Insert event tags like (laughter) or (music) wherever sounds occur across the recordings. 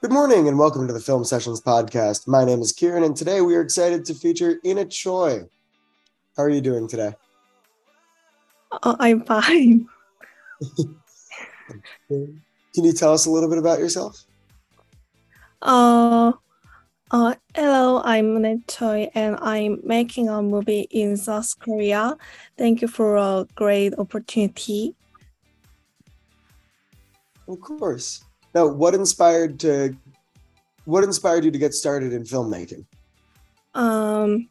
Good morning and welcome to the Film Sessions podcast. My name is Kieran and today we are excited to feature Eunhye Choi. How are you doing today? Oh, I'm fine. (laughs) Can you tell us a little bit about yourself? Uh, uh, hello, I'm Eunhye Choi and I'm making a movie in South Korea. Thank you for a great opportunity. Of course. Now, what inspired to what inspired you to get started in filmmaking? Um,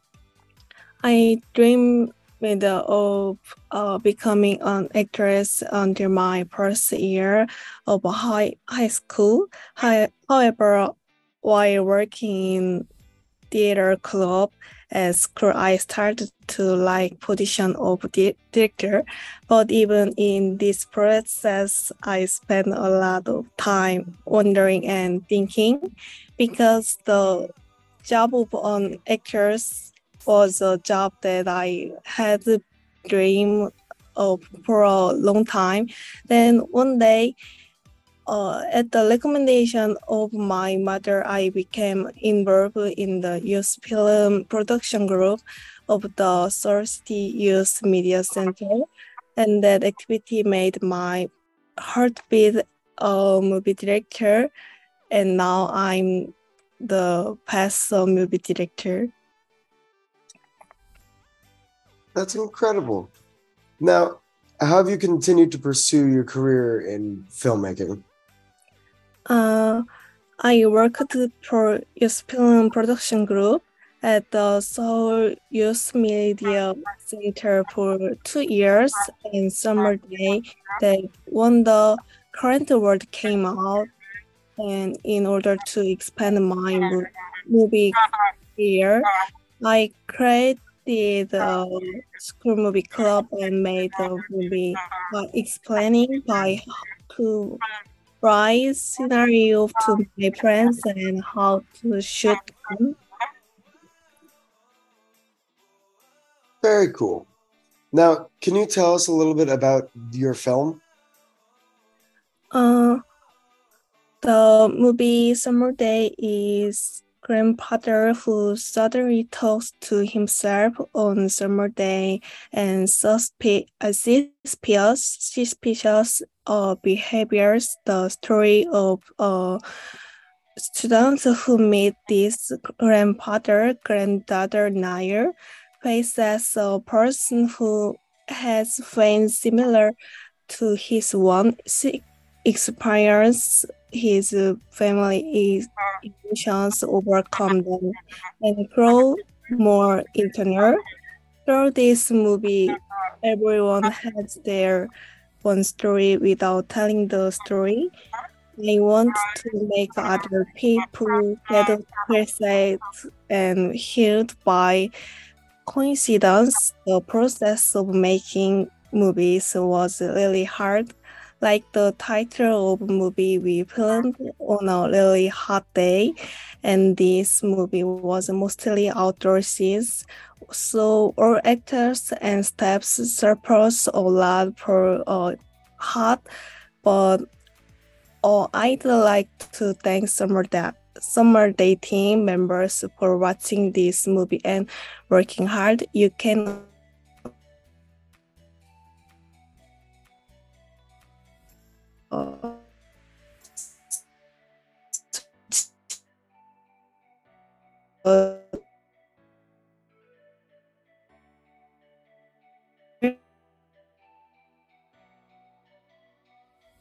I dreamed of uh, becoming an actress until my first year of high high school. However, while working in theater club at school, I started to like position of di- director. But even in this process, I spent a lot of time wondering and thinking, because the job of an actress was a job that I had dreamed of for a long time. Then one day, uh, at the recommendation of my mother, I became involved in the youth film production group of the City Youth Media Center, and that activity made my heartbeat a movie director, and now I'm the past movie director. That's incredible. Now, how have you continued to pursue your career in filmmaking? Uh, I worked for Film Production Group at the Seoul Youth Media Center for two years In summer day. That when the current world came out and in order to expand my movie career, I created a school movie club and made a movie by explaining by to write scenario to my friends and how to shoot them. Very cool. Now, can you tell us a little bit about your film? Uh, the movie Summer Day is grandfather who suddenly talks to himself on summer day and uh, suspicious, suspicious uh, behaviors. The story of uh, students who meet this grandfather, granddaughter Nair, faces a person who has friends similar to his one experience his family is uh-huh. emotions overcome them and grow more internal. Through this movie, uh-huh. everyone has their own story without telling the story. I want to make other people get appreciated and healed by coincidence. The process of making movies was really hard like the title of movie we filmed on a really hot day and this movie was mostly outdoor scenes so all actors and staffs surplus a lot for uh, hot but uh, I'd like to thank Summer Day, Summer Day team members for watching this movie and working hard. You can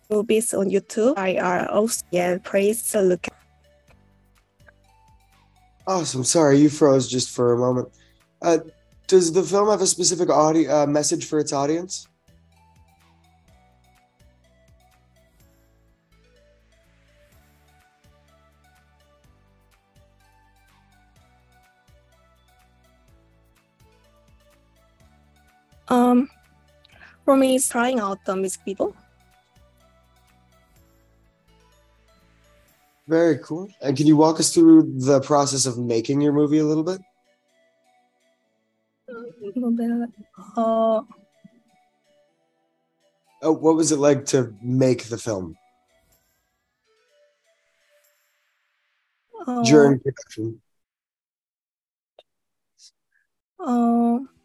movies on YouTube. I are also yeah, praise look. Awesome. Sorry, you froze just for a moment. Uh, does the film have a specific audio uh, message for its audience? For me, it's trying out the music video. Very cool. And can you walk us through the process of making your movie a little bit? Uh, Oh, what was it like to make the film? Uh, during production? uh.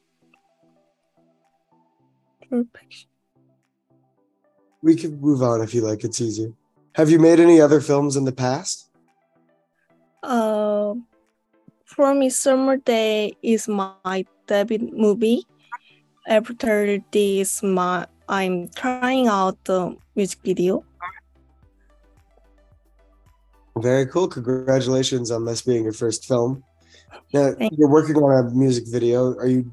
We can move on if you like. It's easier. Have you made any other films in the past? Uh, for me, Summer Day is my debut movie. After this, my I'm trying out the music video. Very cool. Congratulations on this being your first film. Now Thank- you're working on a music video. Are you?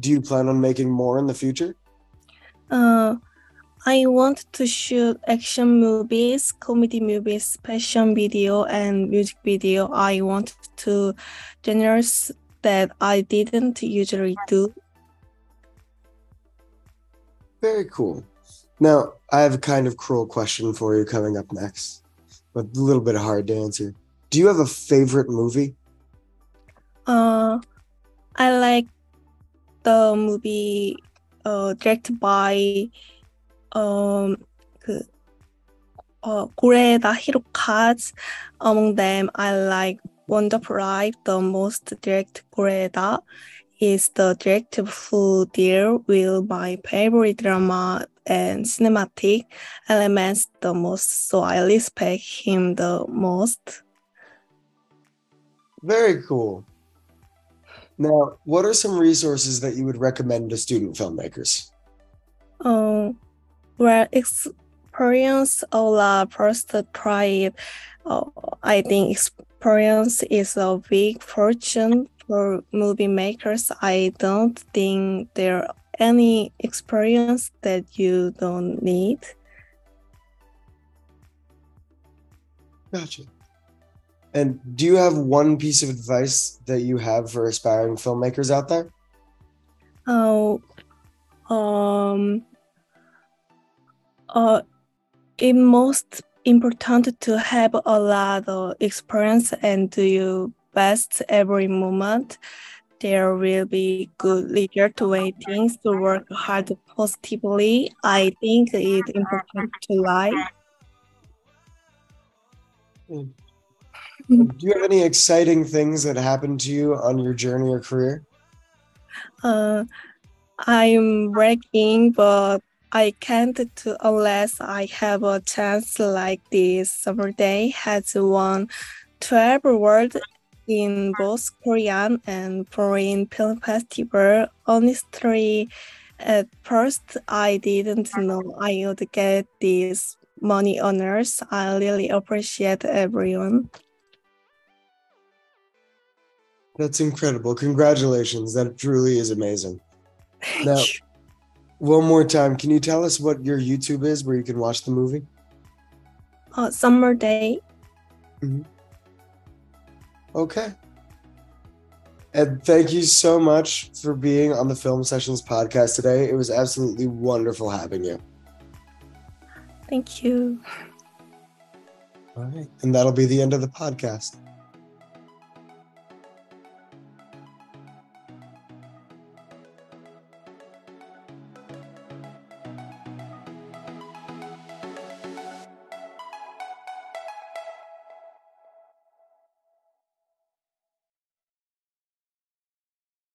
Do you plan on making more in the future? Uh, I want to shoot action movies, comedy movies, fashion video, and music video. I want to genres that I didn't usually do. Very cool. Now I have a kind of cruel question for you coming up next, but a little bit hard to answer. Do you have a favorite movie? Uh, I like the movie uh, directed by um, 그, uh, Kore-eda Hirokazu. Among them, I like Wonderful Life the most. Direct Goreda is the director who deal with my favorite drama and cinematic elements the most, so I respect him the most. Very cool. Now, what are some resources that you would recommend to student filmmakers? Um, well, experience or uh, first try. Uh, I think experience is a big fortune for movie makers. I don't think there are any experience that you don't need. Gotcha. And do you have one piece of advice that you have for aspiring filmmakers out there? Oh, um, uh, it most important to have a lot of experience and do your best every moment. There will be good result waiting to work hard positively. I think it's important to lie. Do you have any exciting things that happened to you on your journey or career? Uh, I'm working, but I can't do unless I have a chance like this. Summer Day has won 12 awards in both Korean and foreign film festival. Honestly, at first I didn't know I would get these money honors. I really appreciate everyone. That's incredible. Congratulations. That truly is amazing. Now, one more time, can you tell us what your YouTube is where you can watch the movie? Uh, Summer Day. Hmm. Okay. And thank you so much for being on the Film Sessions podcast today. It was absolutely wonderful having you. Thank you. All right. And that'll be the end of the podcast.